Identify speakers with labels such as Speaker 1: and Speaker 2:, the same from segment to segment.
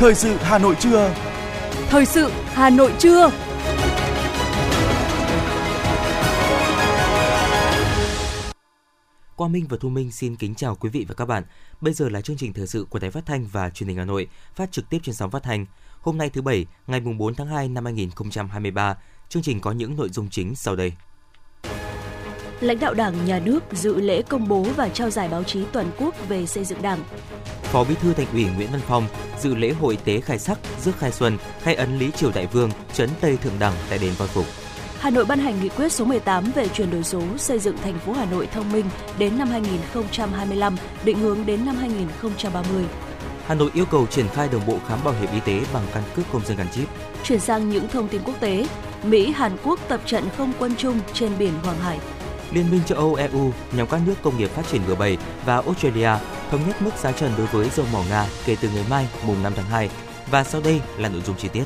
Speaker 1: Thời sự Hà Nội trưa.
Speaker 2: Thời sự Hà Nội trưa.
Speaker 3: Quang Minh và Thu Minh xin kính chào quý vị và các bạn. Bây giờ là chương trình thời sự của Đài Phát thanh và Truyền hình Hà Nội, phát trực tiếp trên sóng phát thanh. Hôm nay thứ bảy, ngày mùng 4 tháng 2 năm 2023, chương trình có những nội dung chính sau đây.
Speaker 2: Lãnh đạo Đảng, Nhà nước dự lễ công bố và trao giải báo chí toàn quốc về xây dựng Đảng.
Speaker 3: Phó Bí thư Thành ủy Nguyễn Văn Phong dự lễ hội tế khai sắc, rước khai xuân, khai ấn Lý Triều Đại Vương, trấn Tây Thượng Đẳng tại đền Voi Phục.
Speaker 2: Hà Nội ban hành nghị quyết số 18 về chuyển đổi số xây dựng thành phố Hà Nội thông minh đến năm 2025, định hướng đến năm 2030.
Speaker 3: Hà Nội yêu cầu triển khai đồng bộ khám bảo hiểm y tế bằng căn cước công dân gắn chip.
Speaker 2: Chuyển sang những thông tin quốc tế, Mỹ, Hàn Quốc tập trận không quân chung trên biển Hoàng Hải.
Speaker 3: Liên minh châu Âu EU nhóm các nước công nghiệp phát triển G7 và Australia thống nhất mức giá trần đối với dầu mỏ Nga kể từ ngày mai mùng 5 tháng 2. Và sau đây là nội dung chi tiết.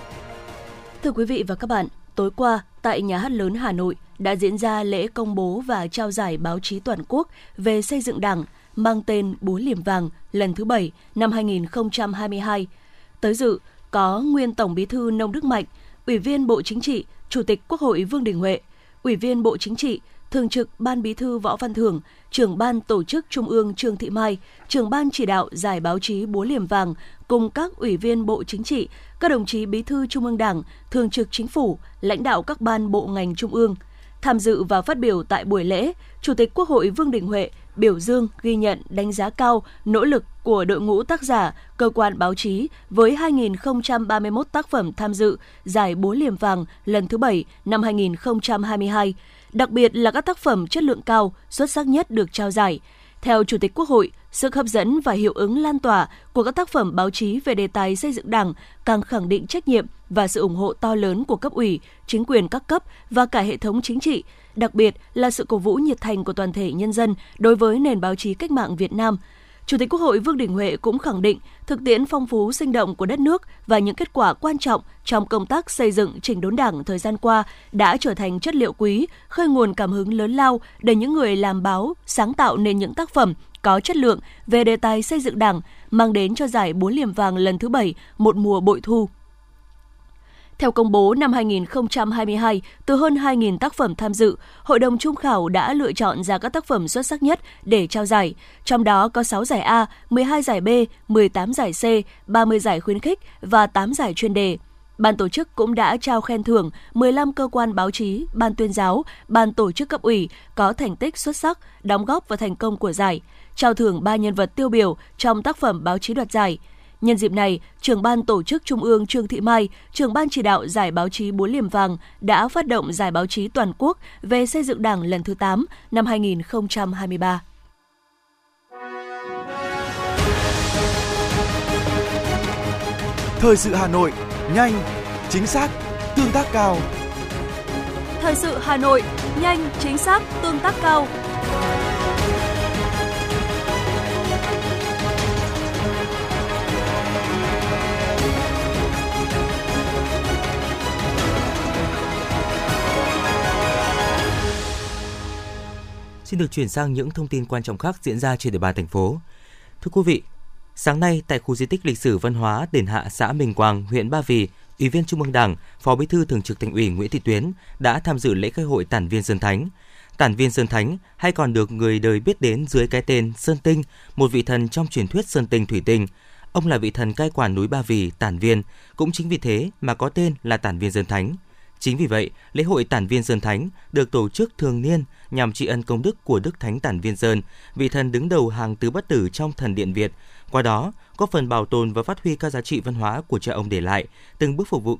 Speaker 2: Thưa quý vị và các bạn, tối qua tại Nhà hát lớn Hà Nội đã diễn ra lễ công bố và trao giải báo chí toàn quốc về xây dựng Đảng mang tên Búa Liềm Vàng lần thứ 7 năm 2022. Tới dự có nguyên Tổng Bí thư Nông Đức Mạnh, Ủy viên Bộ Chính trị, Chủ tịch Quốc hội Vương Đình Huệ, Ủy viên Bộ Chính trị, Thường trực Ban Bí thư Võ Văn Thưởng, trưởng ban tổ chức Trung ương Trương Thị Mai, trưởng ban chỉ đạo giải báo chí Búa Liềm Vàng cùng các ủy viên Bộ Chính trị, các đồng chí Bí thư Trung ương Đảng, Thường trực Chính phủ, lãnh đạo các ban bộ ngành Trung ương. Tham dự và phát biểu tại buổi lễ, Chủ tịch Quốc hội Vương Đình Huệ biểu dương, ghi nhận, đánh giá cao nỗ lực của đội ngũ tác giả, cơ quan báo chí với 2.031 tác phẩm tham dự giải Búa Liềm Vàng lần thứ 7 năm 2022, đặc biệt là các tác phẩm chất lượng cao, xuất sắc nhất được trao giải. Theo Chủ tịch Quốc hội, sức hấp dẫn và hiệu ứng lan tỏa của các tác phẩm báo chí về đề tài xây dựng Đảng càng khẳng định trách nhiệm và sự ủng hộ to lớn của cấp ủy, chính quyền các cấp và cả hệ thống chính trị, đặc biệt là sự cổ vũ nhiệt thành của toàn thể nhân dân đối với nền báo chí cách mạng Việt Nam. Chủ tịch Quốc hội Vương Đình Huệ cũng khẳng định thực tiễn phong phú sinh động của đất nước và những kết quả quan trọng trong công tác xây dựng chỉnh đốn đảng thời gian qua đã trở thành chất liệu quý, khơi nguồn cảm hứng lớn lao để những người làm báo sáng tạo nên những tác phẩm có chất lượng về đề tài xây dựng đảng, mang đến cho giải Bốn Liềm Vàng lần thứ bảy một mùa bội thu. Theo công bố năm 2022, từ hơn 2.000 tác phẩm tham dự, Hội đồng Trung khảo đã lựa chọn ra các tác phẩm xuất sắc nhất để trao giải. Trong đó có 6 giải A, 12 giải B, 18 giải C, 30 giải khuyến khích và 8 giải chuyên đề. Ban tổ chức cũng đã trao khen thưởng 15 cơ quan báo chí, ban tuyên giáo, ban tổ chức cấp ủy có thành tích xuất sắc, đóng góp vào thành công của giải, trao thưởng 3 nhân vật tiêu biểu trong tác phẩm báo chí đoạt giải – Nhân dịp này, trưởng ban tổ chức Trung ương Trương Thị Mai, trưởng ban chỉ đạo giải báo chí Búa Liềm Vàng đã phát động giải báo chí toàn quốc về xây dựng Đảng lần thứ 8 năm 2023.
Speaker 1: Thời sự Hà Nội, nhanh, chính xác, tương tác cao.
Speaker 2: Thời sự Hà Nội, nhanh, chính xác, tương tác cao.
Speaker 3: Xin được chuyển sang những thông tin quan trọng khác diễn ra trên địa bàn thành phố. Thưa quý vị, sáng nay tại khu di tích lịch sử văn hóa Đền Hạ xã Minh Quang, huyện Ba Vì, Ủy viên Trung ương Đảng, Phó Bí thư Thường trực Thành ủy Nguyễn Thị Tuyến đã tham dự lễ khai hội Tản viên Sơn Thánh. Tản viên Sơn Thánh hay còn được người đời biết đến dưới cái tên Sơn Tinh, một vị thần trong truyền thuyết Sơn Tinh Thủy Tinh. Ông là vị thần cai quản núi Ba Vì, Tản Viên, cũng chính vì thế mà có tên là Tản viên Sơn Thánh. Chính vì vậy, lễ hội Tản viên Sơn Thánh được tổ chức thường niên nhằm tri ân công đức của Đức Thánh Tản Viên Sơn, vị thần đứng đầu hàng tứ bất tử trong thần điện Việt. Qua đó, góp phần bảo tồn và phát huy các giá trị văn hóa của cha ông để lại, từng bước phục vụ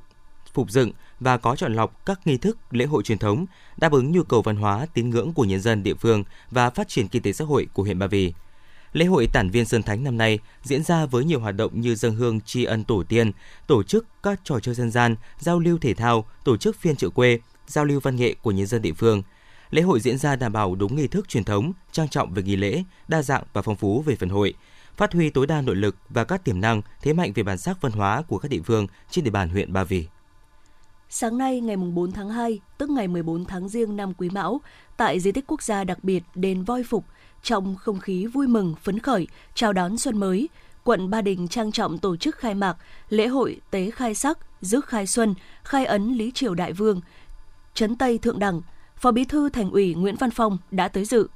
Speaker 3: phục dựng và có chọn lọc các nghi thức lễ hội truyền thống đáp ứng nhu cầu văn hóa tín ngưỡng của nhân dân địa phương và phát triển kinh tế xã hội của huyện Ba Vì. Lễ hội Tản viên Sơn Thánh năm nay diễn ra với nhiều hoạt động như dân hương tri ân tổ tiên, tổ chức các trò chơi dân gian, giao lưu thể thao, tổ chức phiên chợ quê, giao lưu văn nghệ của nhân dân địa phương. Lễ hội diễn ra đảm bảo đúng nghi thức truyền thống, trang trọng về nghi lễ, đa dạng và phong phú về phần hội, phát huy tối đa nội lực và các tiềm năng, thế mạnh về bản sắc văn hóa của các địa phương trên địa bàn huyện Ba Vì.
Speaker 2: Sáng nay ngày 4 tháng 2, tức ngày 14 tháng Giêng năm Quý Mão, tại di tích quốc gia đặc biệt đền Voi Phục, trong không khí vui mừng, phấn khởi, chào đón xuân mới, quận Ba Đình trang trọng tổ chức khai mạc lễ hội Tế Khai Sắc, Rước Khai Xuân, khai ấn Lý Triều Đại Vương, Trấn Tây Thượng Đẳng. Phó Bí thư Thành ủy Nguyễn Văn Phong đã tới dự.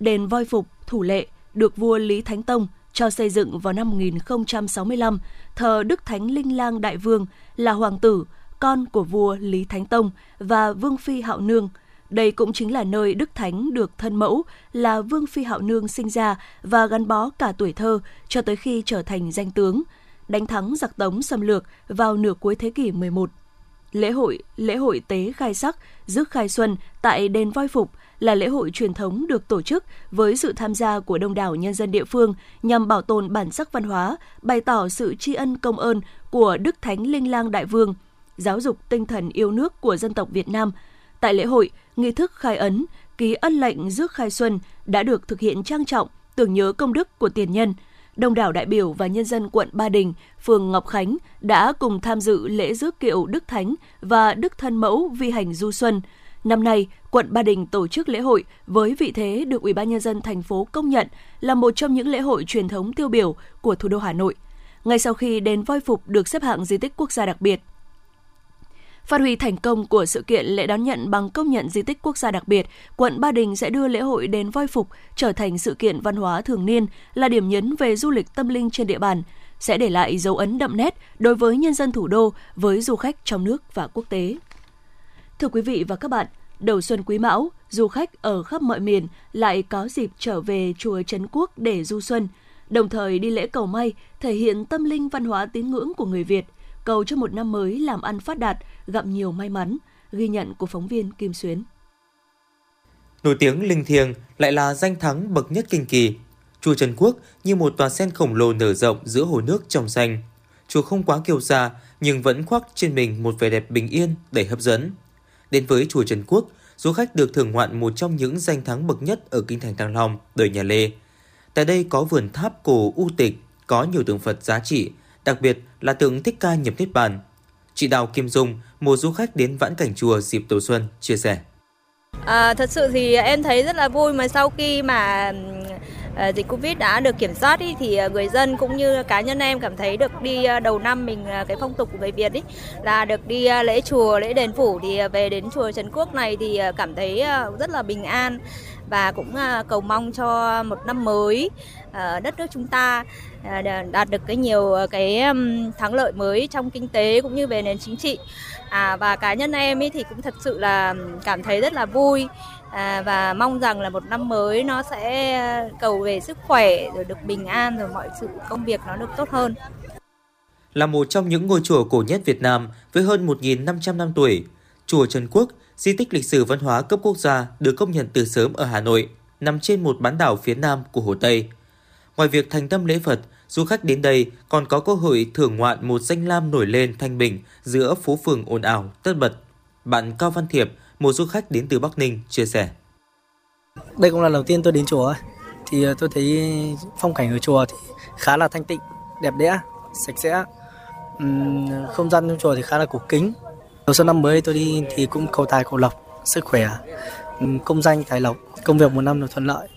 Speaker 2: Đền voi phục thủ lệ được vua Lý Thánh Tông cho xây dựng vào năm 1065, thờ Đức Thánh Linh Lang Đại Vương là hoàng tử, con của vua Lý Thánh Tông và Vương Phi Hạo Nương. Đây cũng chính là nơi Đức Thánh được thân mẫu là Vương Phi Hạo Nương sinh ra và gắn bó cả tuổi thơ cho tới khi trở thành danh tướng, đánh thắng giặc Tống xâm lược vào nửa cuối thế kỷ 11. Lễ hội lễ hội tế khai sắc, rước khai xuân tại đền voi phục là lễ hội truyền thống được tổ chức với sự tham gia của đông đảo nhân dân địa phương nhằm bảo tồn bản sắc văn hóa, bày tỏ sự tri ân công ơn của Đức Thánh Linh Lang Đại Vương, giáo dục tinh thần yêu nước của dân tộc Việt Nam. Tại lễ hội, nghi thức khai ấn, ký ân lệnh rước khai xuân đã được thực hiện trang trọng, tưởng nhớ công đức của tiền nhân. Đông đảo đại biểu và nhân dân quận Ba Đình, phường Ngọc Khánh đã cùng tham dự lễ rước kiệu Đức Thánh và Đức Thân Mẫu vi hành du xuân – Năm nay, quận Ba Đình tổ chức lễ hội với vị thế được Ủy ban nhân dân thành phố công nhận là một trong những lễ hội truyền thống tiêu biểu của thủ đô Hà Nội. Ngay sau khi đền voi phục được xếp hạng di tích quốc gia đặc biệt, Phát huy thành công của sự kiện lễ đón nhận bằng công nhận di tích quốc gia đặc biệt, quận Ba Đình sẽ đưa lễ hội đền voi phục trở thành sự kiện văn hóa thường niên, là điểm nhấn về du lịch tâm linh trên địa bàn, sẽ để lại dấu ấn đậm nét đối với nhân dân thủ đô với du khách trong nước và quốc tế. Thưa quý vị và các bạn, đầu xuân quý mão, du khách ở khắp mọi miền lại có dịp trở về chùa Trấn Quốc để du xuân, đồng thời đi lễ cầu may, thể hiện tâm linh văn hóa tín ngưỡng của người Việt, cầu cho một năm mới làm ăn phát đạt, gặp nhiều may mắn, ghi nhận của phóng viên Kim Xuyến.
Speaker 3: Nổi tiếng linh thiêng lại là danh thắng bậc nhất kinh kỳ. Chùa Trần Quốc như một tòa sen khổng lồ nở rộng giữa hồ nước trong xanh. Chùa không quá kiêu sa nhưng vẫn khoác trên mình một vẻ đẹp bình yên đầy hấp dẫn. Đến với chùa Trần Quốc, du khách được thưởng ngoạn một trong những danh thắng bậc nhất ở kinh thành Thăng Long, đời nhà Lê. Tại đây có vườn tháp cổ u tịch, có nhiều tượng Phật giá trị, đặc biệt là tượng Thích Ca nhập Niết Bàn. Chị Đào Kim Dung, một du khách đến vãn cảnh chùa dịp đầu xuân, chia sẻ.
Speaker 4: À, thật sự thì em thấy rất là vui mà sau khi mà ờ, dịch Covid đã được kiểm soát ý, thì ờ, người dân cũng như cá nhân em cảm thấy được đi ờ, đầu năm mình cái phong tục của người Việt ý, là được đi lễ chùa, lễ đền phủ thì về đến chùa Trấn Quốc này thì cảm thấy rất là bình an và cũng cầu mong cho một năm mới đất nước chúng ta À, đạt được cái nhiều ờ, cái thắng lợi mới trong kinh tế cũng như về nền chính trị à, và cá nhân em ấy thì cũng thật sự là cảm thấy rất là vui à, và mong rằng là một năm mới nó sẽ ờ, cầu về sức khỏe rồi được bình an rồi mọi sự công việc nó được tốt hơn.
Speaker 3: Là một trong những ngôi chùa cổ nhất Việt Nam với hơn 1.500 năm tuổi, chùa Trần Quốc, di tích lịch sử văn hóa cấp quốc gia được công nhận từ sớm ở Hà Nội, nằm trên một bán đảo phía nam của Hồ Tây. Ngoài việc thành tâm lễ Phật, du khách đến đây còn có cơ hội thưởng ngoạn một danh lam nổi lên thanh bình giữa phố phường ồn ào, tất bật. Bạn Cao Văn Thiệp, một du khách đến từ Bắc Ninh chia sẻ.
Speaker 5: Đây cũng là lần đầu tiên tôi đến chùa thì ờ, tôi thấy phong cảnh ở chùa thì khá là thanh tịnh, đẹp đẽ, sạch sẽ. không gian trong chùa thì khá là cổ kính. Đầu xuân năm mới tôi đi thì cũng cầu tài cầu lộc, sức khỏe, công danh tài lộc, công việc một năm được thuận lợi.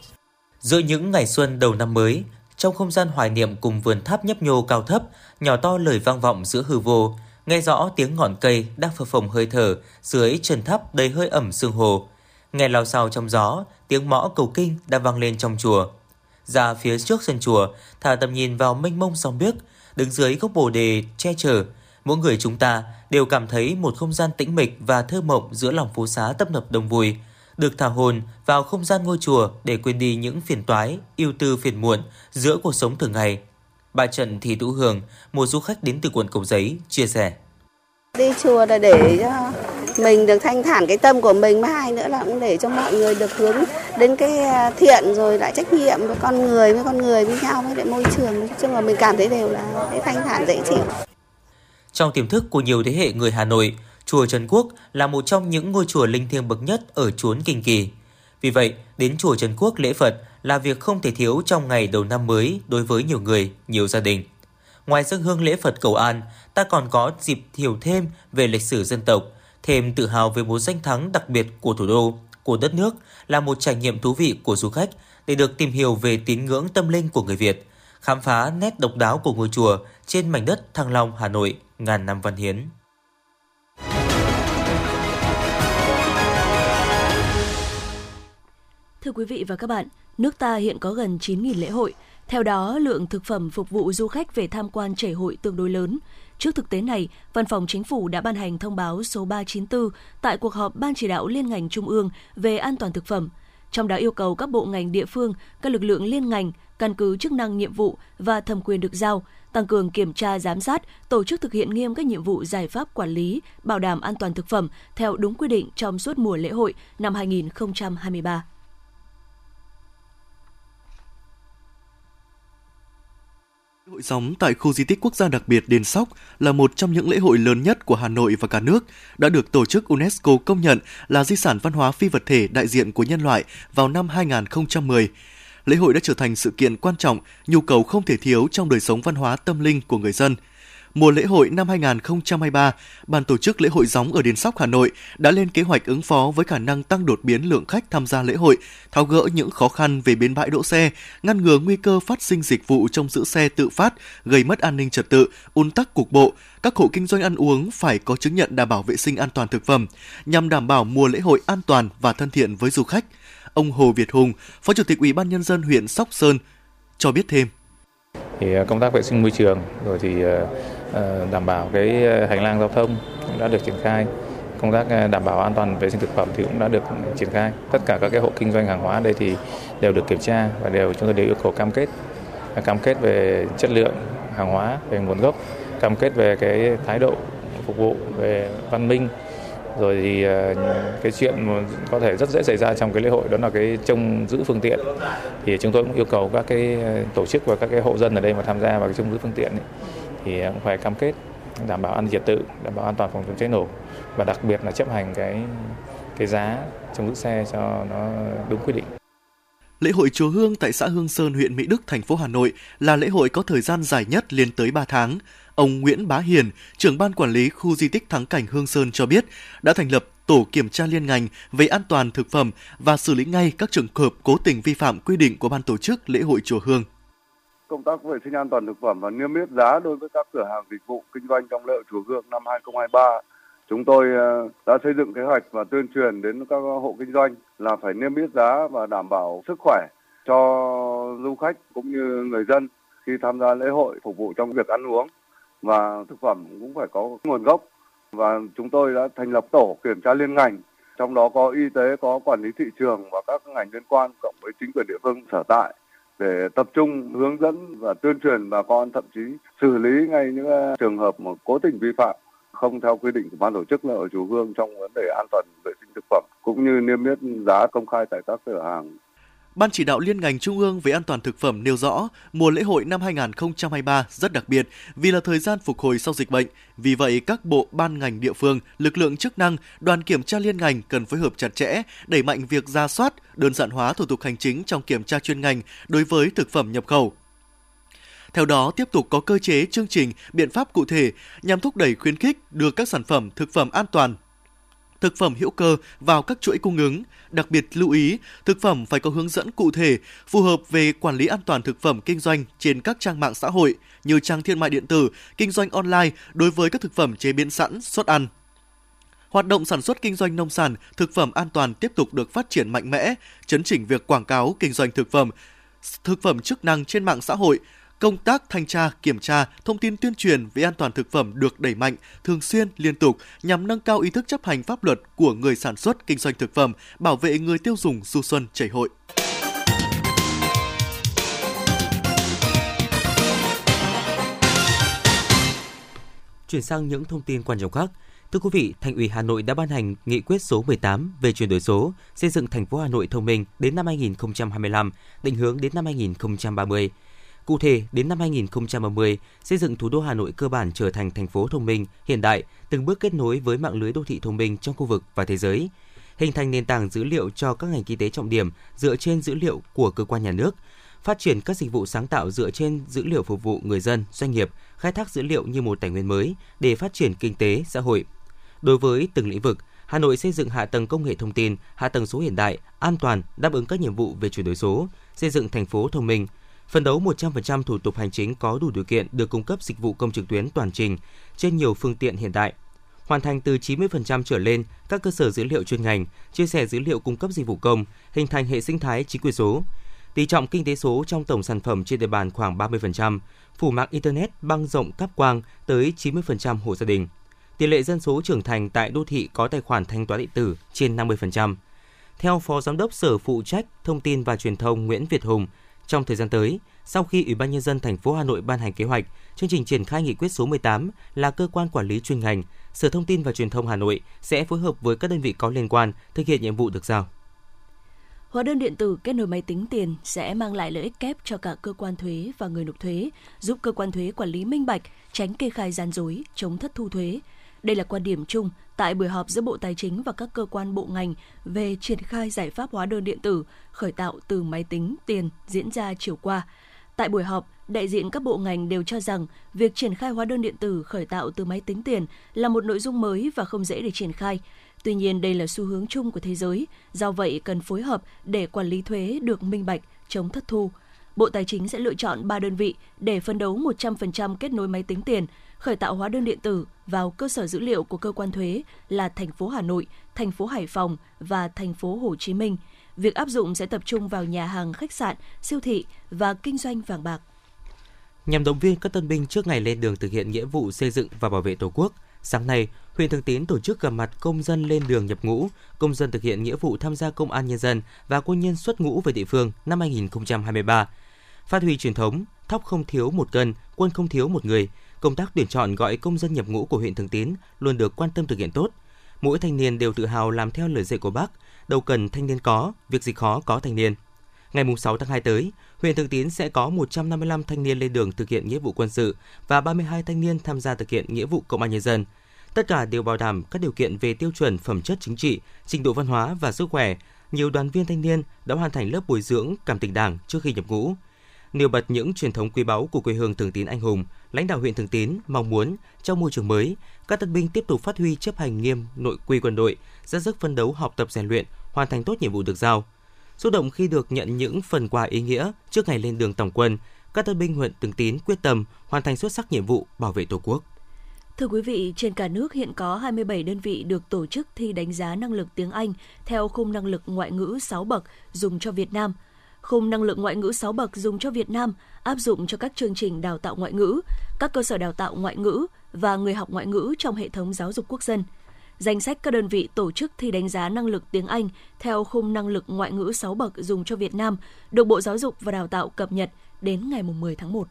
Speaker 3: Giữa những ngày xuân đầu năm mới, trong không gian hoài niệm cùng vườn tháp nhấp nhô cao thấp, nhỏ to lời vang vọng giữa hư vô, nghe rõ tiếng ngọn cây đang phập phồng hơi thở dưới trần tháp đầy hơi ẩm sương hồ. Nghe lao sao trong gió, tiếng mõ cầu kinh đang vang lên trong chùa. Ra phía trước sân chùa, thả tầm nhìn vào mênh mông sóng biếc, đứng dưới gốc bồ đề che chở, mỗi người chúng ta đều cảm thấy một không gian tĩnh mịch và thơ mộng giữa lòng phố xá tấp nập đông vui, được thả hồn vào không gian ngôi chùa để quên đi những phiền toái, yêu tư phiền muộn giữa cuộc sống thường ngày. Bà Trần Thị Tú Hường, một du khách đến từ quận Cầu Giấy, chia sẻ.
Speaker 6: Đi chùa là để cho mình được thanh thản cái tâm của mình, mà hai nữa là cũng để cho mọi người được hướng đến cái à, thiện rồi lại trách nhiệm với con người với con người với nhau với lại môi trường. Nói chung là mình cảm thấy đều là cái thanh thản dễ chịu.
Speaker 3: Trong tiềm thức của nhiều thế hệ người Hà Nội, chùa Trần Quốc là một trong những ngôi chùa linh thiêng bậc nhất ở chốn Kinh Kỳ. Vì vậy, đến chùa Trần Quốc lễ Phật là việc không thể thiếu trong ngày đầu năm mới đối với nhiều người, nhiều gia đình. Ngoài dân hương lễ Phật cầu an, ta còn có dịp hiểu thêm về lịch sử dân tộc, thêm tự hào về một danh thắng đặc biệt của thủ đô, của đất nước là một trải nghiệm thú vị của du khách để được tìm hiểu về tín ngưỡng tâm linh của người Việt, khám phá nét độc đáo của ngôi chùa trên mảnh đất Thăng Long, Hà Nội ngàn năm văn hiến.
Speaker 2: Thưa quý vị và các bạn, nước ta hiện có gần 9.000 lễ hội. Theo đó, lượng thực phẩm phục vụ du khách về tham quan chảy hội tương đối lớn. Trước thực tế này, Văn phòng Chính phủ đã ban hành thông báo số 394 tại cuộc họp Ban chỉ đạo liên ngành Trung ương về an toàn thực phẩm. Trong đó yêu cầu các bộ ngành địa phương, các lực lượng liên ngành căn cứ chức năng nhiệm vụ và thẩm quyền được giao, tăng cường kiểm tra giám sát, tổ chức thực hiện nghiêm các nhiệm vụ giải pháp quản lý, bảo đảm an toàn thực phẩm theo đúng quy định trong suốt mùa lễ hội năm 2023.
Speaker 1: Hội gióng tại khu di tích quốc gia đặc biệt Đền Sóc là một trong những lễ hội lớn nhất của Hà Nội và cả nước, đã được tổ chức UNESCO công nhận là di sản văn hóa phi vật thể đại diện của nhân loại vào năm 2010. Lễ hội đã trở thành sự kiện quan trọng, nhu cầu không thể thiếu trong đời sống văn hóa tâm linh của người dân – Mùa lễ hội năm 2023, ban tổ chức lễ hội gióng ở Đền Sóc Hà Nội đã lên kế hoạch ứng phó với khả năng tăng đột biến lượng khách tham gia lễ hội, tháo gỡ những khó khăn về bến bãi đỗ xe, ngăn ngừa nguy cơ phát sinh dịch vụ trong giữ xe tự phát gây mất an ninh trật tự, ùn tắc cục bộ. Các hộ kinh doanh ăn uống phải có chứng nhận đảm bảo vệ sinh an toàn thực phẩm nhằm đảm bảo mùa lễ hội an toàn và thân thiện với du khách. Ông Hồ Việt Hùng, Phó Chủ tịch Ủy ban nhân dân huyện Sóc Sơn cho biết thêm.
Speaker 7: Thì à, công tác vệ sinh môi trường rồi thì à, Ờ, đảm bảo cái ờ, hành lang giao thông cũng đã được triển khai. Công tác ờ, đảm bảo an toàn vệ sinh thực phẩm thì cũng đã được triển khai. Tất cả các cái hộ kinh doanh hàng hóa đây thì đều được kiểm tra và đều chúng tôi đều yêu cầu cam kết à, cam kết về chất lượng hàng hóa về nguồn gốc cam kết về cái thái độ phục vụ về văn minh. Rồi thì cái chuyện có thể rất dễ xảy ra trong cái lễ hội đó là cái trông giữ phương tiện. Thì chúng tôi cũng yêu cầu các cái tổ chức và các cái hộ dân ở đây mà tham gia vào cái trông giữ phương tiện ấy, thì cũng phải cam kết đảm bảo an ninh trật tự, đảm bảo an toàn phòng chống cháy nổ và đặc biệt là chấp hành cái cái giá trong giữ xe cho nó đúng quy định.
Speaker 1: Lễ hội Chùa Hương tại xã Hương Sơn, huyện Mỹ Đức, thành phố Hà Nội là lễ hội có thời gian dài nhất lên tới 3 tháng. Ông Nguyễn Bá Hiền, trưởng ban quản lý khu di tích thắng cảnh Hương Sơn cho biết, đã thành lập tổ kiểm tra liên ngành về an toàn thực phẩm và xử lý ngay các trường hợp cố tình vi phạm quy định của ban tổ chức lễ hội Chùa Hương
Speaker 8: công tác vệ sinh an toàn thực phẩm và niêm yết giá đối với các cửa hàng dịch vụ kinh doanh trong lễ hội chùa Hương năm 2023. Chúng tôi ờ, đã xây dựng kế hoạch và tuyên truyền đến các hộ kinh doanh là phải niêm yết giá và đảm bảo sức khỏe cho du khách cũng như người dân khi tham gia lễ hội phục vụ trong việc ăn uống. Và thực phẩm cũng phải có nguồn gốc. Và chúng tôi đã thành lập tổ kiểm tra liên ngành, trong đó có y tế, có quản lý thị trường và các ngành liên quan cộng với chính quyền địa phương sở tại để tập trung, hướng dẫn và tuyên truyền bà con, thậm chí xử lý ngay những ờ, trường hợp mà cố tình vi phạm không theo quy định của ban tổ chức là ở chùa Hương trong vấn đề an toàn vệ sinh thực phẩm, cũng như niêm yết giá công khai tại các cửa hàng.
Speaker 1: Ban chỉ đạo liên ngành Trung ương về an toàn thực phẩm nêu rõ, mùa lễ hội năm 2023 rất đặc biệt vì là thời gian phục hồi sau dịch bệnh. Vì vậy, các bộ ban ngành địa phương, lực lượng chức năng, đoàn kiểm tra liên ngành cần phối hợp chặt chẽ, đẩy mạnh việc ra soát, đơn giản hóa thủ tục hành chính trong kiểm tra chuyên ngành đối với thực phẩm nhập khẩu. Theo đó, tiếp tục có cơ chế, chương trình, biện pháp cụ thể nhằm thúc đẩy khuyến khích đưa các sản phẩm thực phẩm an toàn, thực phẩm hữu cơ vào các chuỗi cung ứng. Đặc biệt lưu ý, thực phẩm phải có hướng dẫn cụ thể, phù hợp về quản lý an toàn thực phẩm kinh doanh trên các trang mạng xã hội như trang thương mại điện tử, kinh doanh online đối với các thực phẩm chế biến sẵn, xuất ăn. Hoạt động sản xuất kinh doanh nông sản, thực phẩm an toàn tiếp tục được phát triển mạnh mẽ, chấn chỉnh việc quảng cáo kinh doanh thực phẩm, thực phẩm chức năng trên mạng xã hội, công tác thanh tra, kiểm tra, thông tin tuyên truyền về an toàn thực phẩm được đẩy mạnh, thường xuyên, liên tục nhằm nâng cao ý thức chấp hành pháp luật của người sản xuất, kinh doanh thực phẩm, bảo vệ người tiêu dùng du xuân chảy hội.
Speaker 3: Chuyển sang những thông tin quan trọng khác. Thưa quý vị, Thành ủy Hà Nội đã ban hành nghị quyết số 18 về chuyển đổi số, xây dựng thành phố Hà Nội thông minh đến năm 2025, định hướng đến năm 2030. Cụ thể, đến năm 2030, xây dựng thủ đô Hà Nội cơ bản trở thành thành phố thông minh, hiện đại, từng bước kết nối với mạng lưới đô thị thông minh trong khu vực và thế giới, hình thành nền tảng dữ liệu cho các ngành kinh tế trọng điểm dựa trên dữ liệu của cơ quan nhà nước, phát triển các dịch vụ sáng tạo dựa trên dữ liệu phục vụ người dân, doanh nghiệp, khai thác dữ liệu như một tài nguyên mới để phát triển kinh tế, xã hội. Đối với từng lĩnh vực, Hà Nội xây dựng hạ tầng công nghệ thông tin, hạ tầng số hiện đại, an toàn, đáp ứng các nhiệm vụ về chuyển đổi số, xây dựng thành phố thông minh, phân đấu 100% thủ tục hành chính có đủ điều kiện được cung cấp dịch vụ công trực tuyến toàn trình trên nhiều phương tiện hiện đại. Hoàn thành từ 90% trở lên các cơ sở dữ liệu chuyên ngành, chia sẻ dữ liệu cung cấp dịch vụ công, hình thành hệ sinh thái chính quyền số. Tỷ trọng kinh tế số trong tổng sản phẩm trên địa bàn khoảng 30%, phủ mạng Internet băng rộng cáp quang tới 90% hộ gia đình. Tỷ lệ dân số trưởng thành tại đô thị có tài khoản thanh toán điện tử trên 50%. Theo Phó Giám đốc Sở phụ trách Thông tin và Truyền thông Nguyễn Việt Hùng, trong thời gian tới, sau khi Ủy ban nhân dân thành phố Hà Nội ban hành kế hoạch, chương trình triển khai nghị quyết số 18 là cơ quan quản lý chuyên ngành, Sở Thông tin và Truyền thông Hà Nội sẽ phối hợp với các đơn vị có liên quan thực hiện nhiệm vụ được giao.
Speaker 2: Hóa đơn điện tử kết nối máy tính tiền sẽ mang lại lợi ích kép cho cả cơ quan thuế và người nộp thuế, giúp cơ quan thuế quản lý minh bạch, tránh kê khai gian dối, chống thất thu thuế. Đây là quan điểm chung tại buổi họp giữa Bộ Tài chính và các cơ quan bộ ngành về triển khai giải pháp hóa đơn điện tử khởi tạo từ máy tính tiền diễn ra chiều qua. Tại buổi họp, đại diện các bộ ngành đều cho rằng việc triển khai hóa đơn điện tử khởi tạo từ máy tính tiền là một nội dung mới và không dễ để triển khai. Tuy nhiên, đây là xu hướng chung của thế giới, do vậy cần phối hợp để quản lý thuế được minh bạch, chống thất thu. Bộ Tài chính sẽ lựa chọn 3 đơn vị để phân đấu 100% kết nối máy tính tiền, khởi tạo hóa đơn điện tử vào cơ sở dữ liệu của cơ quan thuế là thành phố Hà Nội, thành phố Hải Phòng và thành phố Hồ Chí Minh. Việc áp dụng sẽ tập trung vào nhà hàng, khách sạn, siêu thị và kinh doanh vàng bạc.
Speaker 3: Nhằm động viên các tân binh trước ngày lên đường thực hiện nghĩa vụ xây dựng và bảo vệ Tổ quốc, sáng nay, huyện Thường Tín tổ chức gặp mặt công dân lên đường nhập ngũ, công dân thực hiện nghĩa vụ tham gia công an nhân dân và quân nhân xuất ngũ về địa phương năm 2023. Phát huy truyền thống, thóc không thiếu một cân, quân không thiếu một người, công tác tuyển chọn gọi công dân nhập ngũ của huyện Thường Tín luôn được quan tâm thực hiện tốt. Mỗi thanh niên đều tự hào làm theo lời dạy của bác, đâu cần thanh niên có, việc gì khó có thanh niên. Ngày 6 tháng 2 tới, huyện Thường Tín sẽ có 155 thanh niên lên đường thực hiện nghĩa vụ quân sự và 32 thanh niên tham gia thực hiện nghĩa vụ công an nhân dân. Tất cả đều bảo đảm các điều kiện về tiêu chuẩn phẩm chất chính trị, trình độ văn hóa và sức khỏe. Nhiều đoàn viên thanh niên đã hoàn thành lớp bồi dưỡng cảm tình Đảng trước khi nhập ngũ. Nêu bật những truyền thống quý báu của quê hương Thường Tín anh hùng, lãnh đạo huyện Thường Tín mong muốn trong môi trường mới, các tân binh tiếp tục phát huy chấp hành nghiêm nội quy quân đội, ra sức phấn đấu học tập rèn luyện, hoàn thành tốt nhiệm vụ được giao. Xúc động khi được nhận những phần quà ý nghĩa trước ngày lên đường tổng quân, các tân binh huyện Thường Tín quyết tâm hoàn thành xuất sắc nhiệm vụ bảo vệ Tổ quốc.
Speaker 2: Thưa quý vị, trên cả nước hiện có 27 đơn vị được tổ chức thi đánh giá năng lực tiếng Anh theo khung năng lực ngoại ngữ 6 bậc dùng cho Việt Nam – khung năng lượng ngoại ngữ 6 bậc dùng cho Việt Nam áp dụng cho các chương trình đào tạo ngoại ngữ, các cơ sở đào tạo ngoại ngữ và người học ngoại ngữ trong hệ thống giáo dục quốc dân. Danh sách các đơn vị tổ chức thi đánh giá năng lực tiếng Anh theo khung năng lực ngoại ngữ 6 bậc dùng cho Việt Nam được Bộ Giáo dục và Đào tạo cập nhật đến ngày 10 tháng 1.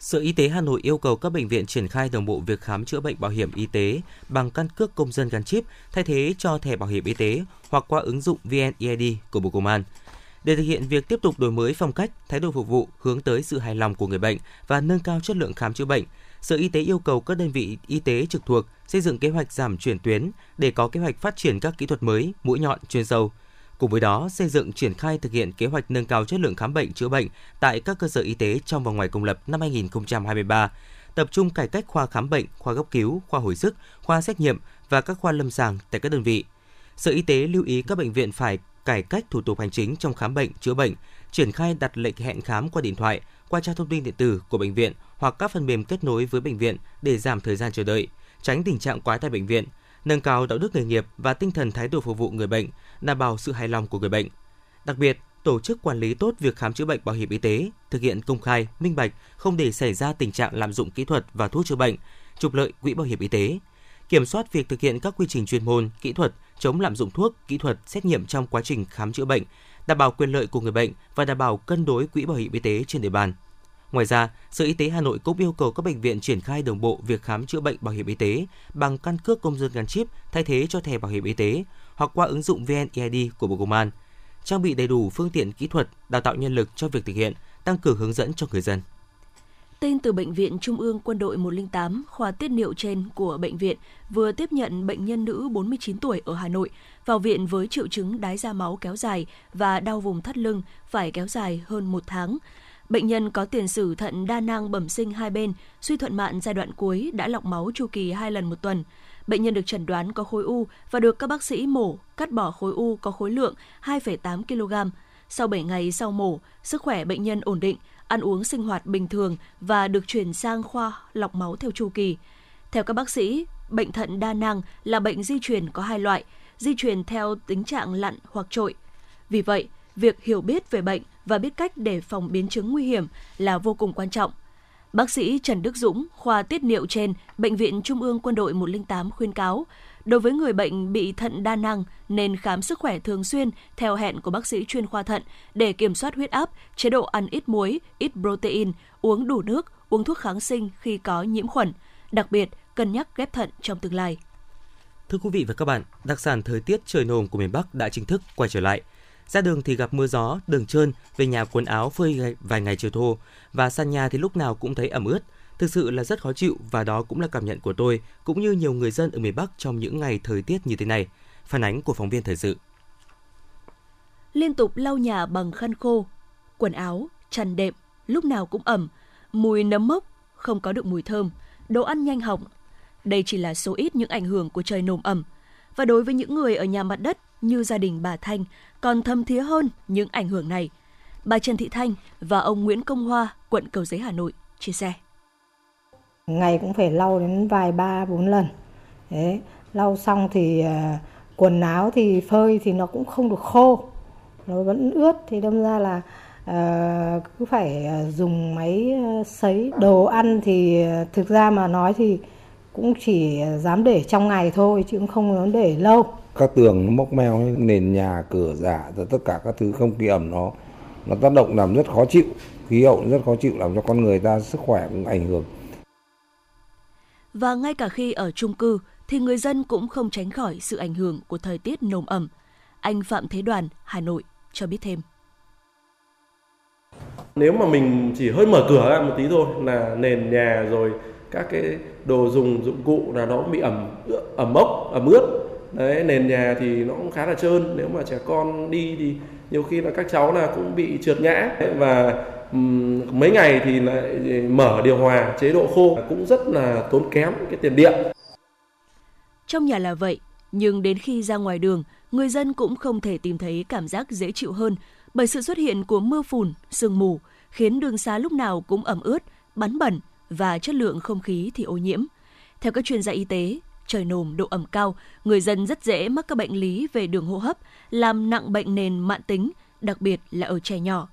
Speaker 3: Sở Y tế Hà Nội yêu cầu các bệnh viện triển khai đồng bộ việc khám chữa bệnh bảo hiểm y tế bằng căn cước công dân gắn chip thay thế cho thẻ bảo hiểm y tế hoặc qua ứng dụng VNEID của Bộ Công an. Để thực hiện việc tiếp tục đổi mới phong cách, thái độ phục vụ hướng tới sự hài lòng của người bệnh và nâng cao chất lượng khám chữa bệnh, Sở Y tế yêu cầu các đơn vị y tế trực thuộc xây dựng kế hoạch giảm chuyển tuyến để có kế hoạch phát triển các kỹ thuật mới, mũi nhọn, chuyên sâu. Cùng với đó, xây dựng triển khai thực hiện kế hoạch nâng cao chất lượng khám bệnh chữa bệnh tại các cơ sở y tế trong và ngoài công lập năm 2023, tập trung cải cách khoa khám bệnh, khoa cấp cứu, khoa hồi sức, khoa xét nghiệm và các khoa lâm sàng tại các đơn vị. Sở Y tế lưu ý các bệnh viện phải cải cách thủ tục hành chính trong khám bệnh, chữa bệnh, triển khai đặt lệnh hẹn khám qua điện thoại, qua trang thông tin điện tử của bệnh viện hoặc các phần mềm kết nối với bệnh viện để giảm thời gian chờ đợi, tránh tình trạng quá tải bệnh viện, nâng cao đạo đức nghề nghiệp và tinh thần thái độ phục vụ người bệnh, đảm bảo sự hài lòng của người bệnh. Đặc biệt, tổ chức quản lý tốt việc khám chữa bệnh bảo hiểm y tế, thực hiện công khai, minh bạch, không để xảy ra tình trạng lạm dụng kỹ thuật và thuốc chữa bệnh, trục lợi quỹ bảo hiểm y tế, kiểm soát việc thực hiện các quy trình chuyên môn, kỹ thuật, chống lạm dụng thuốc, kỹ thuật, xét nghiệm trong quá trình khám chữa bệnh, đảm bảo quyền lợi của người bệnh và đảm bảo cân đối quỹ bảo hiểm y tế trên địa bàn. Ngoài ra, Sở Y tế Hà Nội cũng yêu cầu các bệnh viện triển khai đồng bộ việc khám chữa bệnh bảo hiểm y tế bằng căn cước công dân gắn chip thay thế cho thẻ bảo hiểm y tế hoặc qua ứng dụng VNEID của Bộ Công an, trang bị đầy đủ phương tiện kỹ thuật, đào tạo nhân lực cho việc thực hiện, tăng cường hướng dẫn cho người dân.
Speaker 2: Tin từ Bệnh viện Trung ương Quân đội 108, khoa tiết niệu trên của bệnh viện vừa tiếp nhận bệnh nhân nữ 49 tuổi ở Hà Nội vào viện với triệu chứng đái da máu kéo dài và đau vùng thắt lưng phải kéo dài hơn một tháng. Bệnh nhân có tiền sử thận đa nang bẩm sinh hai bên, suy thuận mạn giai đoạn cuối đã lọc máu chu kỳ hai lần một tuần. Bệnh nhân được chẩn đoán có khối u và được các bác sĩ mổ, cắt bỏ khối u có khối lượng 2,8 kg sau 7 ngày sau mổ, sức khỏe bệnh nhân ổn định, ăn uống sinh hoạt bình thường và được chuyển sang khoa lọc máu theo chu kỳ. Theo các bác sĩ, bệnh thận đa năng là bệnh di truyền có hai loại, di truyền theo tính trạng lặn hoặc trội. Vì vậy, việc hiểu biết về bệnh và biết cách để phòng biến chứng nguy hiểm là vô cùng quan trọng. Bác sĩ Trần Đức Dũng, khoa tiết niệu trên Bệnh viện Trung ương Quân đội 108 khuyên cáo, đối với người bệnh bị thận đa năng nên khám sức khỏe thường xuyên theo hẹn của bác sĩ chuyên khoa thận để kiểm soát huyết áp, chế độ ăn ít muối, ít protein, uống đủ nước, uống thuốc kháng sinh khi có nhiễm khuẩn. Đặc biệt, cân nhắc ghép thận trong tương lai.
Speaker 3: Thưa quý vị và các bạn, đặc sản thời tiết trời nồm của miền Bắc đã chính thức quay trở lại. Ra đường thì gặp mưa gió, đường trơn, về nhà quần áo phơi vài ngày chiều thô và sàn nhà thì lúc nào cũng thấy ẩm ướt. Thực sự là rất khó chịu và đó cũng là cảm nhận của tôi cũng như nhiều người dân ở miền Bắc trong những ngày thời tiết như thế này. Phản ánh của phóng viên thời sự.
Speaker 2: Liên tục lau nhà bằng khăn khô, quần áo, chăn đệm, lúc nào cũng ẩm, mùi nấm mốc, không có được mùi thơm, đồ ăn nhanh hỏng. Đây chỉ là số ít những ảnh hưởng của trời nồm ẩm. Và đối với những người ở nhà mặt đất như gia đình bà Thanh còn thâm thía hơn những ảnh hưởng này. Bà Trần Thị Thanh và ông Nguyễn Công Hoa, quận Cầu Giấy, Hà Nội, chia sẻ.
Speaker 9: Ngày cũng phải lau đến vài ba bốn lần. Đấy, lau xong thì uh, quần áo thì phơi thì nó cũng không được khô. Nó vẫn ướt thì đâm ra là uh, cứ phải uh, dùng máy uh, sấy. Đồ ăn thì uh, thực ra mà nói thì cũng chỉ dám để trong ngày thôi chứ cũng không dám để lâu
Speaker 10: các tường nó mốc meo nền nhà cửa giả rồi tất cả các thứ không khí ẩm nó nó tác động làm rất khó chịu khí hậu rất khó chịu làm cho con người ta sức khỏe cũng ảnh hưởng
Speaker 2: và ngay cả khi ở chung cư thì người dân cũng không tránh khỏi sự ảnh hưởng của thời tiết nồm ẩm. Anh Phạm Thế Đoàn, Hà Nội cho biết thêm.
Speaker 11: Nếu mà mình chỉ hơi mở cửa ra một tí thôi là nền nhà rồi các cái đồ dùng dụng cụ là nó bị ẩm ẩm mốc ẩm ướt đấy nền nhà thì nó cũng khá là trơn nếu mà trẻ con đi thì nhiều khi là các cháu là cũng bị trượt ngã và mấy ngày thì lại ờ, mở điều hòa chế độ khô cũng rất là tốn kém cái tiền điện
Speaker 2: trong nhà là vậy nhưng đến khi ra ngoài đường người dân cũng không thể tìm thấy cảm giác dễ chịu hơn bởi sự xuất hiện của mưa phùn sương mù khiến đường xá lúc nào cũng ẩm ướt bắn bẩn và chất lượng không khí thì ô nhiễm theo các chuyên gia y tế trời nồm độ ẩm cao, người dân rất dễ mắc các bệnh lý về đường hô hấp, làm nặng bệnh nền mạng tính, đặc biệt là ở trẻ nhỏ.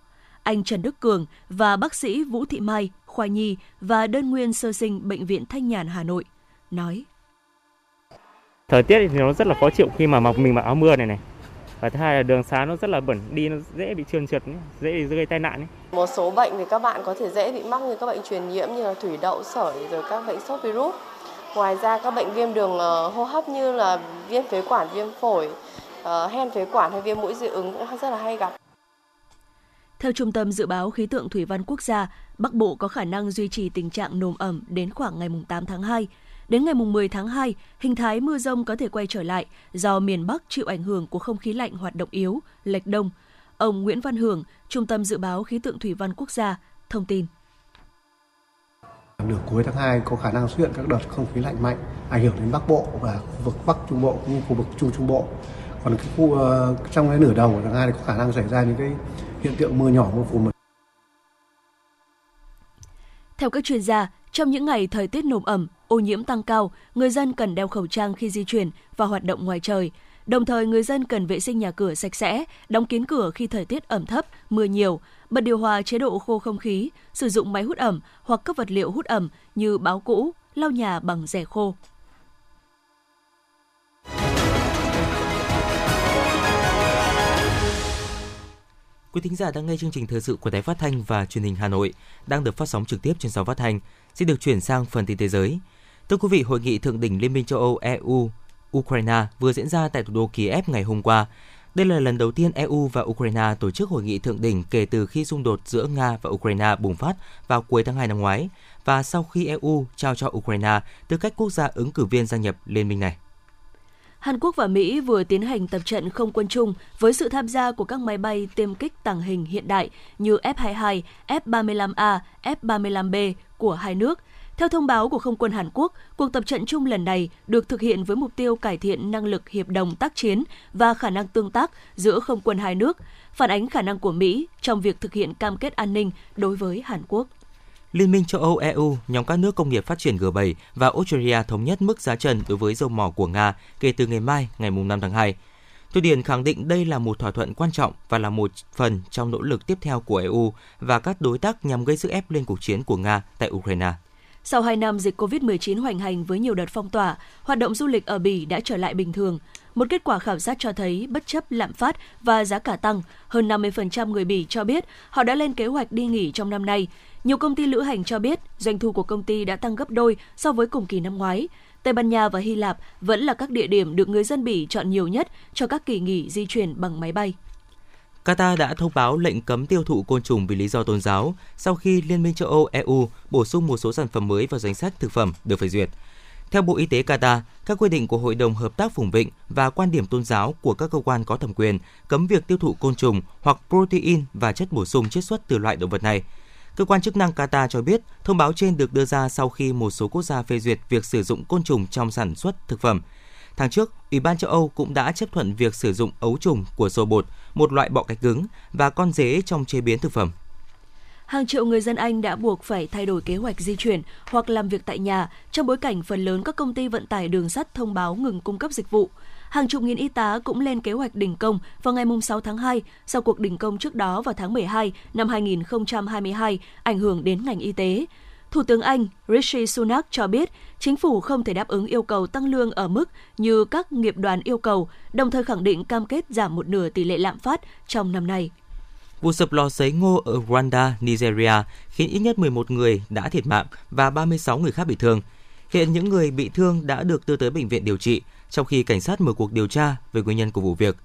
Speaker 2: Anh Trần Đức Cường và bác sĩ Vũ Thị Mai, khoa nhi và đơn nguyên sơ sinh Bệnh viện Thanh Nhàn Hà Nội nói.
Speaker 12: Thời tiết thì nó rất là khó chịu khi mà mặc mình mặc áo mưa này này. Và thứ hai là đường xá nó rất là bẩn, đi nó dễ bị trơn trượt, dễ gây tai nạn. Ấy.
Speaker 13: Một số bệnh thì các bạn có thể dễ bị mắc như các bệnh truyền nhiễm như là thủy đậu, sởi rồi các bệnh sốt virus. Ngoài ra các bệnh viêm đường ờ, hô hấp như là viêm phế quản, viêm phổi, ờ, hen phế quản hay viêm mũi dị ứng cũng rất là hay gặp.
Speaker 2: Theo Trung tâm Dự báo Khí tượng Thủy văn Quốc gia, Bắc Bộ có khả năng duy trì tình trạng nồm ẩm đến khoảng ngày 8 tháng 2. Đến ngày 10 tháng 2, hình thái mưa rông có thể quay trở lại do miền Bắc chịu ảnh hưởng của không khí lạnh hoạt động yếu, lệch đông. Ông Nguyễn Văn Hưởng, Trung tâm Dự báo Khí tượng Thủy văn Quốc gia, thông tin.
Speaker 14: Nửa cuối tháng 2 có khả năng xuất hiện các đợt không khí lạnh mạnh ảnh hưởng đến Bắc Bộ và khu vực Bắc Trung Bộ cũng như khu vực Trung Trung Bộ. Còn cái khu uh, trong cái nửa đầu của tháng 2 thì có khả năng xảy ra những cái hiện tượng mưa nhỏ mưa phùn.
Speaker 2: Theo các chuyên gia, trong những ngày thời tiết nồm ẩm, ô nhiễm tăng cao, người dân cần đeo khẩu trang khi di chuyển và hoạt động ngoài trời. Đồng thời, người dân cần vệ sinh nhà cửa sạch sẽ, đóng kín cửa khi thời tiết ẩm thấp, mưa nhiều, bật điều hòa chế độ khô không khí, sử dụng máy hút ẩm hoặc các vật liệu hút ẩm như báo cũ, lau nhà bằng rẻ khô.
Speaker 3: Quý thính giả đang nghe chương trình thời sự của Đài Phát thanh và Truyền hình Hà Nội đang được phát sóng trực tiếp trên sóng phát thanh. Xin được chuyển sang phần tin thế giới. Thưa quý vị, hội nghị thượng đỉnh Liên minh châu Âu EU Ukraine vừa diễn ra tại thủ đô Kiev ngày hôm qua. Đây là lần đầu tiên EU và Ukraine tổ chức hội nghị thượng đỉnh kể từ khi xung đột giữa Nga và Ukraine bùng phát vào cuối tháng 2 năm ngoái và sau khi EU trao cho Ukraine tư cách quốc gia ứng cử viên gia nhập liên minh này.
Speaker 2: Hàn Quốc và Mỹ vừa tiến hành tập trận không quân chung với sự tham gia của các máy bay tiêm kích tàng hình hiện đại như F-22, F-35A, F-35B của hai nước Theo thông báo của Không quân Hàn Quốc, cuộc tập trận chung lần này được thực hiện với mục tiêu cải thiện năng lực hiệp đồng tác chiến và khả năng tương tác giữa không quân hai nước, phản ánh khả năng của Mỹ trong việc thực hiện cam kết an ninh đối với Hàn Quốc.
Speaker 3: Liên minh châu Âu EU, nhóm các nước công nghiệp phát triển G7 và Australia thống nhất mức giá trần đối với dầu mỏ của Nga kể từ ngày mai, ngày 5 tháng 2. Thụy Điển khẳng định đây là một thỏa thuận quan trọng và là một phần trong nỗ lực tiếp theo của EU và các đối tác nhằm gây sức ép lên cuộc chiến của Nga tại Ukraine.
Speaker 2: Sau 2 năm dịch COVID-19 hoành hành với nhiều đợt phong tỏa, hoạt động du lịch ở Bỉ đã trở lại bình thường. Một kết quả khảo sát cho thấy bất chấp lạm phát và giá cả tăng, hơn 50% người Bỉ cho biết họ đã lên kế hoạch đi nghỉ trong năm nay. Nhiều công ty lữ hành cho biết doanh thu của công ty đã tăng gấp đôi so với cùng kỳ năm ngoái. Tây Ban Nha và Hy Lạp vẫn là các địa điểm được người dân Bỉ chọn nhiều nhất cho các kỳ nghỉ di chuyển bằng máy bay.
Speaker 3: Qatar đã thông báo lệnh cấm tiêu thụ côn trùng vì lý do tôn giáo sau khi Liên minh châu Âu EU bổ sung một số sản phẩm mới vào danh sách thực phẩm được phê duyệt. Theo Bộ Y tế Qatar, các quy định của Hội đồng Hợp tác Vùng Vịnh và quan điểm tôn giáo của các cơ quan có thẩm quyền cấm việc tiêu thụ côn trùng hoặc protein và chất bổ sung chiết xuất từ loại động vật này. Cơ quan chức năng Qatar cho biết thông báo trên được đưa ra sau khi một số quốc gia phê duyệt việc sử dụng côn trùng trong sản xuất thực phẩm. Tháng trước, Ủy ban châu Âu cũng đã chấp thuận việc sử dụng ấu trùng của sò bột, một loại bọ cánh cứng, và con dế trong chế biến thực phẩm.
Speaker 2: Hàng triệu người dân Anh đã buộc phải thay đổi kế hoạch di chuyển hoặc làm việc tại nhà trong bối cảnh phần lớn các công ty vận tải đường sắt thông báo ngừng cung cấp dịch vụ. Hàng chục nghìn y tá cũng lên kế hoạch đình công vào ngày 6 tháng 2 sau cuộc đình công trước đó vào tháng 12 năm 2022 ảnh hưởng đến ngành y tế. Thủ tướng Anh Rishi Sunak cho biết chính phủ không thể đáp ứng yêu cầu tăng lương ở mức như các nghiệp đoàn yêu cầu, đồng thời khẳng định cam kết giảm một nửa tỷ lệ lạm phát trong năm nay.
Speaker 3: Vụ sập lò sấy ngô ở Rwanda, Nigeria khiến ít nhất 11 người đã thiệt mạng và 36 người khác bị thương. Hiện những người bị thương đã được đưa tới bệnh viện điều trị, trong khi cảnh sát mở cuộc điều tra về nguyên nhân của vụ việc.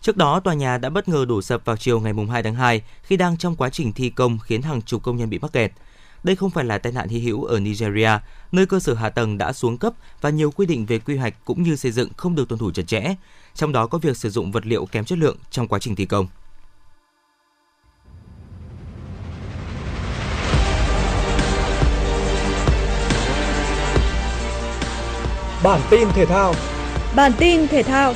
Speaker 3: Trước đó, tòa nhà đã bất ngờ đổ sập vào chiều ngày 2 tháng 2 khi đang trong quá trình thi công khiến hàng chục công nhân bị mắc kẹt. Đây không phải là tai nạn hy hữu ở Nigeria, nơi cơ sở hạ tầng đã xuống cấp và nhiều quy định về quy hoạch cũng như xây dựng không được tuân thủ chặt chẽ, trong đó có việc sử dụng vật liệu kém chất lượng trong quá trình thi công.
Speaker 15: Bản tin thể thao.
Speaker 16: Bản tin thể thao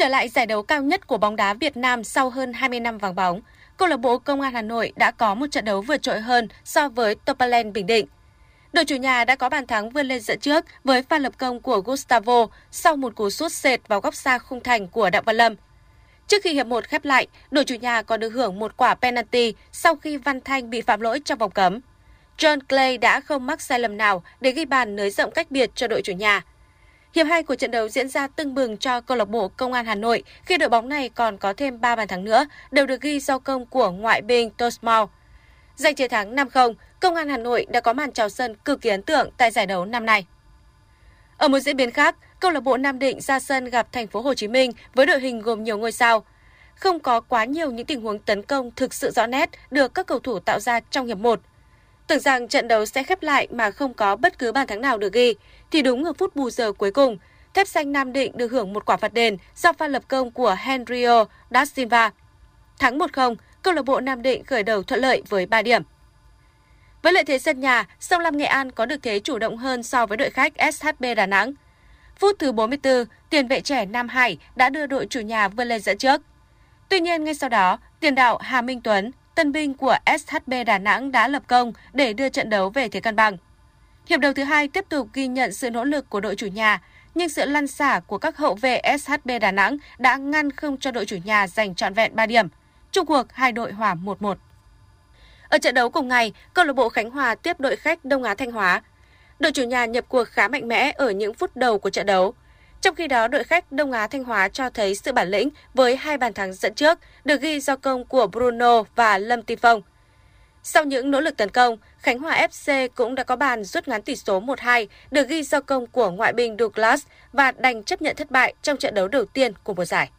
Speaker 17: Trở lại giải đấu cao nhất của bóng đá Việt Nam sau hơn 20 năm vắng bóng, câu lạc bộ Công an Hà Nội đã có một trận đấu vượt trội hơn so với Topalen Bình Định. Đội chủ nhà đã có bàn thắng vươn lên dẫn trước với pha lập công của Gustavo sau một cú sút sệt vào góc xa khung thành của Đặng Văn Lâm. Trước khi hiệp 1 khép lại, đội chủ nhà còn được hưởng một quả penalty sau khi Văn Thanh bị phạm lỗi trong vòng cấm. John Clay đã không mắc sai lầm nào để ghi bàn nới rộng cách biệt cho đội chủ nhà. Hiệp 2 của trận đấu diễn ra tưng bừng cho câu lạc bộ Công an Hà Nội khi đội bóng này còn có thêm 3 bàn thắng nữa đều được ghi do công của ngoại binh Tosmau. Giành chiến thắng 5-0, Công an Hà Nội đã có màn chào sân cực kỳ ấn tượng tại giải đấu năm nay. Ở một diễn biến khác, câu lạc bộ Nam Định ra sân gặp thành phố Hồ Chí Minh với đội hình gồm nhiều ngôi sao. Không có quá nhiều những tình huống tấn công thực sự rõ nét được các cầu thủ tạo ra trong hiệp 1. Tưởng rằng trận đấu sẽ khép lại mà không có bất cứ bàn thắng nào được ghi, thì đúng ở phút bù giờ cuối cùng, thép xanh Nam Định được hưởng một quả phạt đền do pha lập công của Henrio da Silva. Thắng 1-0, câu lạc bộ Nam Định khởi đầu thuận lợi với 3 điểm. Với lợi thế sân nhà, Sông Lam Nghệ An có được thế chủ động hơn so với đội khách SHB Đà Nẵng. Phút thứ 44, tiền vệ trẻ Nam Hải đã đưa đội chủ nhà vươn lên dẫn trước. Tuy nhiên ngay sau đó, tiền đạo Hà Minh Tuấn, tân binh của SHB Đà Nẵng đã lập công để đưa trận đấu về thế cân bằng. Hiệp đầu thứ hai tiếp tục ghi nhận sự nỗ lực của đội chủ nhà, nhưng sự lăn xả của các hậu vệ SHB Đà Nẵng đã ngăn không cho đội chủ nhà giành trọn vẹn 3 điểm. Trung cuộc hai đội hòa 1-1. Ở trận đấu cùng ngày, câu lạc bộ Khánh Hòa tiếp đội khách Đông Á Thanh Hóa. Đội chủ nhà nhập cuộc khá mạnh mẽ ở những phút đầu của trận đấu. Trong khi đó, đội khách Đông Á Thanh Hóa cho thấy sự bản lĩnh với hai bàn thắng dẫn trước, được ghi do công của Bruno và Lâm Ti Phong. Sau những nỗ lực tấn công, Khánh Hòa FC cũng đã có bàn rút ngắn tỷ số 1-2, được ghi do công của ngoại binh Douglas và đành chấp nhận thất bại trong trận đấu đầu tiên của mùa giải.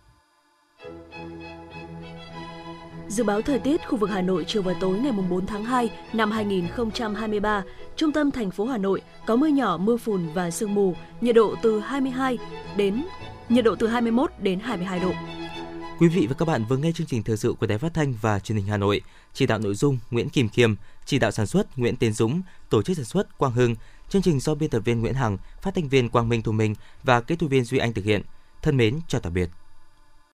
Speaker 2: Dự báo thời tiết khu vực Hà Nội chiều và tối ngày 4 tháng 2 năm 2023, trung tâm thành phố Hà Nội có mưa nhỏ, mưa phùn và sương mù, nhiệt độ từ 22 đến nhiệt độ từ 21 đến 22 độ.
Speaker 3: Quý vị và các bạn vừa nghe chương trình thời sự của Đài Phát thanh và Truyền hình Hà Nội. Chỉ đạo nội dung Nguyễn Kim Khiêm, chỉ đạo sản xuất Nguyễn Tiến Dũng, tổ chức sản xuất Quang Hưng. Chương trình do biên tập viên Nguyễn Hằng, phát thanh viên Quang Minh Thu Minh và kỹ thuật viên Duy Anh thực hiện. Thân mến chào tạm biệt.